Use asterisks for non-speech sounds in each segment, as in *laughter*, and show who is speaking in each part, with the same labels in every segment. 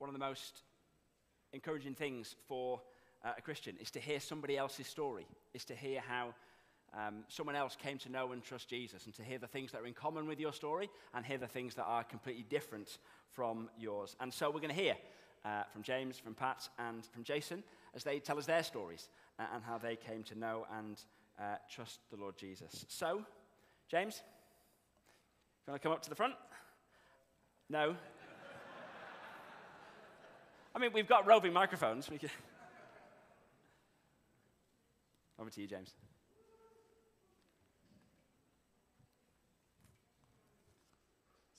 Speaker 1: one of the most encouraging things for uh, a Christian is to hear somebody else's story, is to hear how um, someone else came to know and trust Jesus, and to hear the things that are in common with your story and hear the things that are completely different from yours. And so we're going to hear uh, from James, from Pat, and from Jason as they tell us their stories uh, and how they came to know and uh, trust the Lord Jesus. So, James, you want to come up to the front? No? I mean, we've got roving microphones. We can... Over to you, James.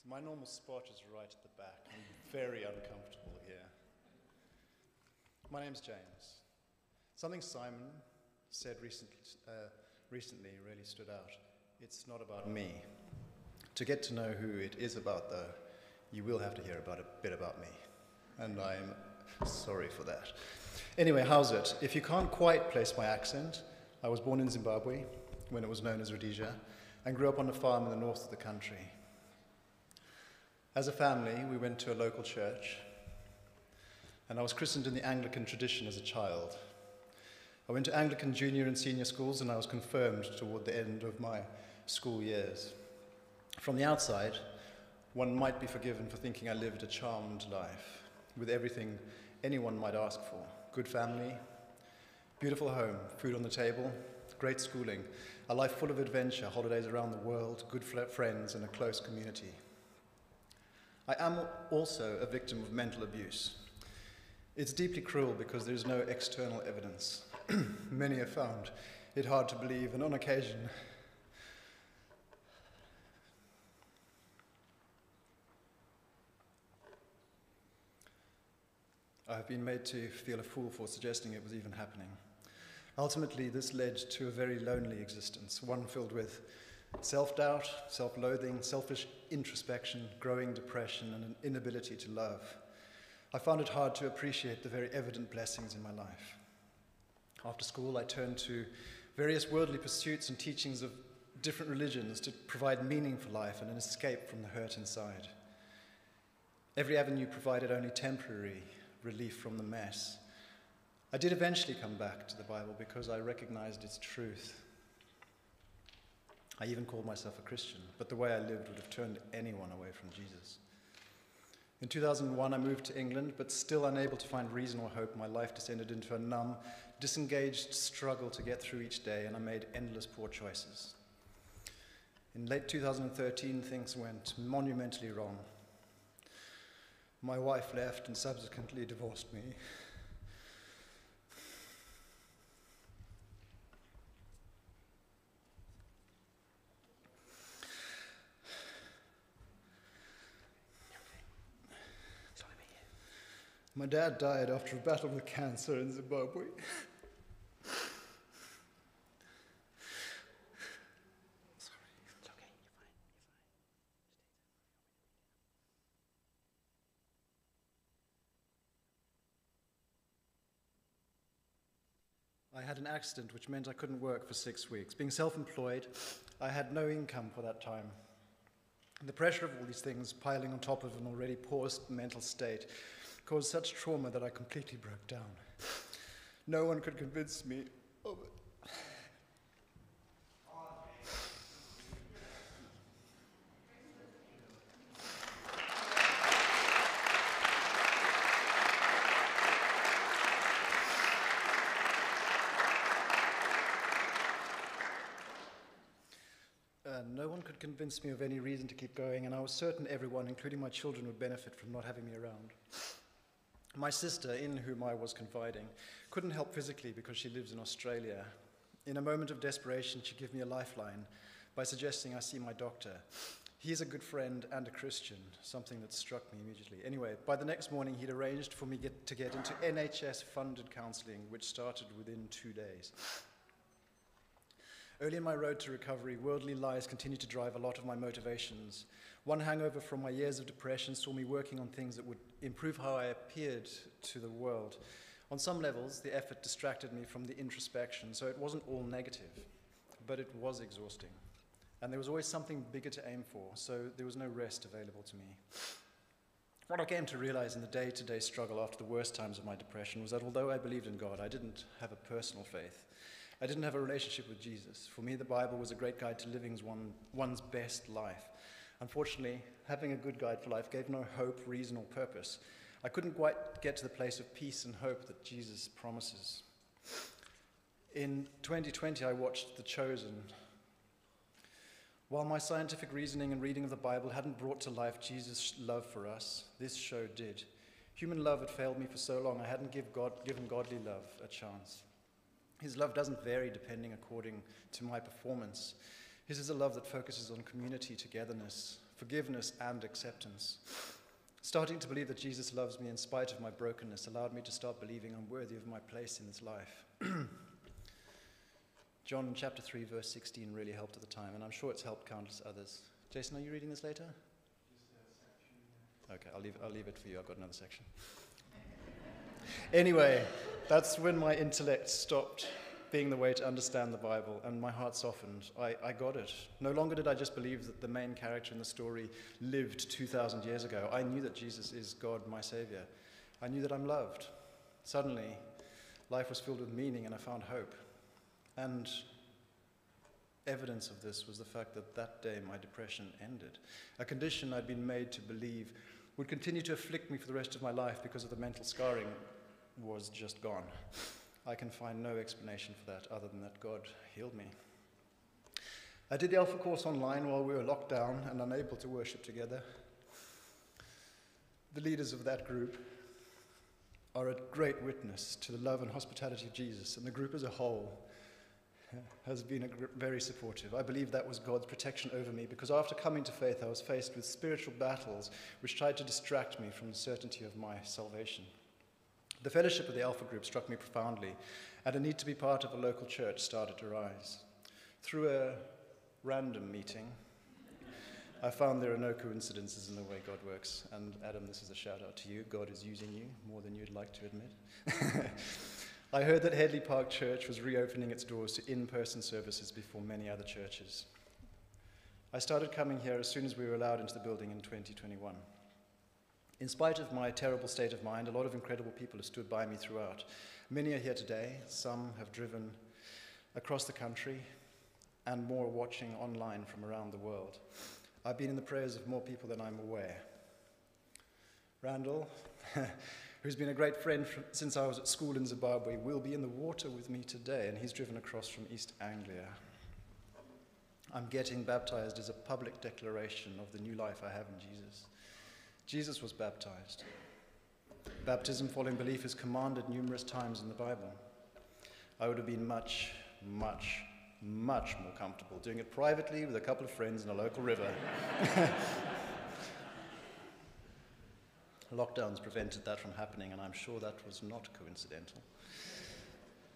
Speaker 2: So my normal spot is right at the back. I'm very uncomfortable here. My name's James. Something Simon said recently, uh, recently really stood out. It's not about me. To get to know who it is about, though, you will have to hear about a bit about me. And I'm sorry for that. Anyway, how's it? If you can't quite place my accent, I was born in Zimbabwe when it was known as Rhodesia and grew up on a farm in the north of the country. As a family, we went to a local church, and I was christened in the Anglican tradition as a child. I went to Anglican junior and senior schools, and I was confirmed toward the end of my school years. From the outside, one might be forgiven for thinking I lived a charmed life, with everything anyone might ask for good family, beautiful home, food on the table, great schooling, a life full of adventure, holidays around the world, good friends, and a close community. I am also a victim of mental abuse. It's deeply cruel because there's no external evidence. *clears throat* Many have found it hard to believe, and on occasion, I have been made to feel a fool for suggesting it was even happening. Ultimately, this led to a very lonely existence, one filled with self doubt, self loathing, selfish introspection, growing depression, and an inability to love. I found it hard to appreciate the very evident blessings in my life. After school, I turned to various worldly pursuits and teachings of different religions to provide meaning for life and an escape from the hurt inside. Every avenue provided only temporary relief from the mess. I did eventually come back to the Bible because I recognized its truth. I even called myself a Christian, but the way I lived would have turned anyone away from Jesus. In 2001, I moved to England, but still unable to find reason or hope, my life descended into a numb, disengaged struggle to get through each day, and I made endless poor choices. In late 2013, things went monumentally wrong. My wife left and subsequently divorced me. My dad died after a battle with cancer in Zimbabwe. An accident which meant I couldn't work for six weeks. Being self employed, I had no income for that time. The pressure of all these things piling on top of an already poor mental state caused such trauma that I completely broke down. No one could convince me of it. Uh, no convince me of any reason to keep going, and I was certain everyone, including my children, would benefit from not having me around. My sister, in whom I was confiding, couldn't help physically because she lives in Australia. In a moment of desperation, she gave me a lifeline by suggesting I see my doctor. He is a good friend and a Christian, something that struck me immediately. Anyway, by the next morning, he'd arranged for me get, to get into NHS funded counseling, which started within two days. Early in my road to recovery, worldly lies continued to drive a lot of my motivations. One hangover from my years of depression saw me working on things that would improve how I appeared to the world. On some levels, the effort distracted me from the introspection, so it wasn't all negative, but it was exhausting. And there was always something bigger to aim for, so there was no rest available to me. What I came to realize in the day to day struggle after the worst times of my depression was that although I believed in God, I didn't have a personal faith. I didn't have a relationship with Jesus. For me, the Bible was a great guide to living one, one's best life. Unfortunately, having a good guide for life gave no hope, reason, or purpose. I couldn't quite get to the place of peace and hope that Jesus promises. In 2020, I watched The Chosen. While my scientific reasoning and reading of the Bible hadn't brought to life Jesus' love for us, this show did. Human love had failed me for so long, I hadn't give God, given godly love a chance. His love doesn't vary depending according to my performance. His is a love that focuses on community, togetherness, forgiveness, and acceptance. Starting to believe that Jesus loves me in spite of my brokenness allowed me to start believing I'm worthy of my place in this life. *clears throat* John chapter 3, verse 16 really helped at the time, and I'm sure it's helped countless others. Jason, are you reading this later? Okay, I'll leave, I'll leave it for you. I've got another section. *laughs* anyway, that's when my intellect stopped being the way to understand the Bible, and my heart softened. I, I got it. No longer did I just believe that the main character in the story lived 2,000 years ago. I knew that Jesus is God, my Savior. I knew that I'm loved. Suddenly, life was filled with meaning, and I found hope. And evidence of this was the fact that that day my depression ended. A condition I'd been made to believe would continue to afflict me for the rest of my life because of the mental scarring was just gone. I can find no explanation for that other than that God healed me. I did the Alpha course online while we were locked down and unable to worship together. The leaders of that group are a great witness to the love and hospitality of Jesus, and the group as a whole has been very supportive. I believe that was God's protection over me because after coming to faith, I was faced with spiritual battles which tried to distract me from the certainty of my salvation. The fellowship of the Alpha Group struck me profoundly, and a need to be part of a local church started to rise. Through a random meeting, I found there are no coincidences in the way God works. And Adam, this is a shout out to you. God is using you more than you'd like to admit. *laughs* I heard that Headley Park Church was reopening its doors to in person services before many other churches. I started coming here as soon as we were allowed into the building in 2021. In spite of my terrible state of mind, a lot of incredible people have stood by me throughout. Many are here today, some have driven across the country, and more watching online from around the world. I've been in the prayers of more people than I'm aware. Randall, *laughs* who's been a great friend from, since I was at school in Zimbabwe, will be in the water with me today, and he's driven across from East Anglia. I'm getting baptized as a public declaration of the new life I have in Jesus. Jesus was baptized. Baptism following belief is commanded numerous times in the Bible. I would have been much, much, much more comfortable doing it privately with a couple of friends in a local river. *laughs* Lockdowns prevented that from happening, and I'm sure that was not coincidental.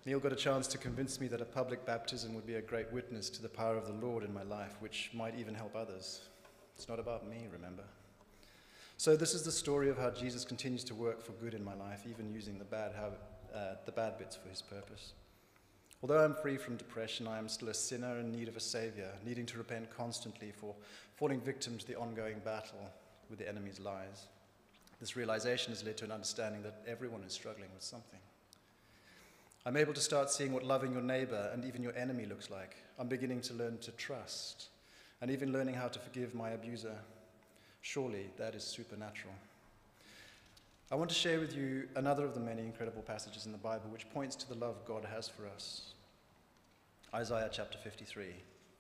Speaker 2: Neil got a chance to convince me that a public baptism would be a great witness to the power of the Lord in my life, which might even help others. It's not about me, remember. So, this is the story of how Jesus continues to work for good in my life, even using the bad, uh, the bad bits for his purpose. Although I'm free from depression, I am still a sinner in need of a Savior, needing to repent constantly for falling victim to the ongoing battle with the enemy's lies. This realization has led to an understanding that everyone is struggling with something. I'm able to start seeing what loving your neighbor and even your enemy looks like. I'm beginning to learn to trust and even learning how to forgive my abuser Surely that is supernatural. I want to share with you another of the many incredible passages in the Bible which points to the love God has for us. Isaiah chapter 53.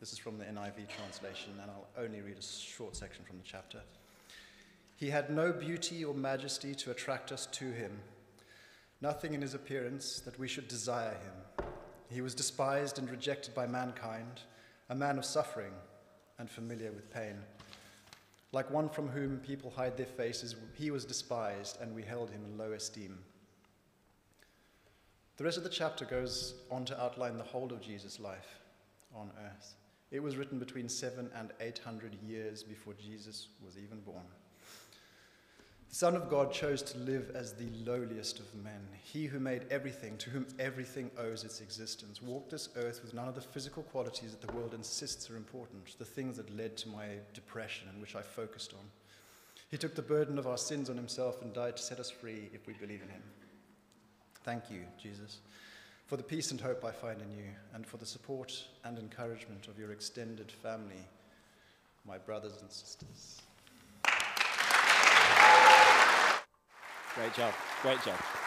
Speaker 2: This is from the NIV translation, and I'll only read a short section from the chapter. He had no beauty or majesty to attract us to him, nothing in his appearance that we should desire him. He was despised and rejected by mankind, a man of suffering and familiar with pain. Like one from whom people hide their faces, he was despised, and we held him in low esteem. The rest of the chapter goes on to outline the whole of Jesus' life on earth. It was written between seven and eight hundred years before Jesus was even born. The Son of God chose to live as the lowliest of men. He who made everything, to whom everything owes its existence, walked this earth with none of the physical qualities that the world insists are important, the things that led to my depression and which I focused on. He took the burden of our sins on himself and died to set us free if we believe in him. Thank you, Jesus, for the peace and hope I find in you, and for the support and encouragement of your extended family, my brothers and sisters.
Speaker 1: Great job. Great job.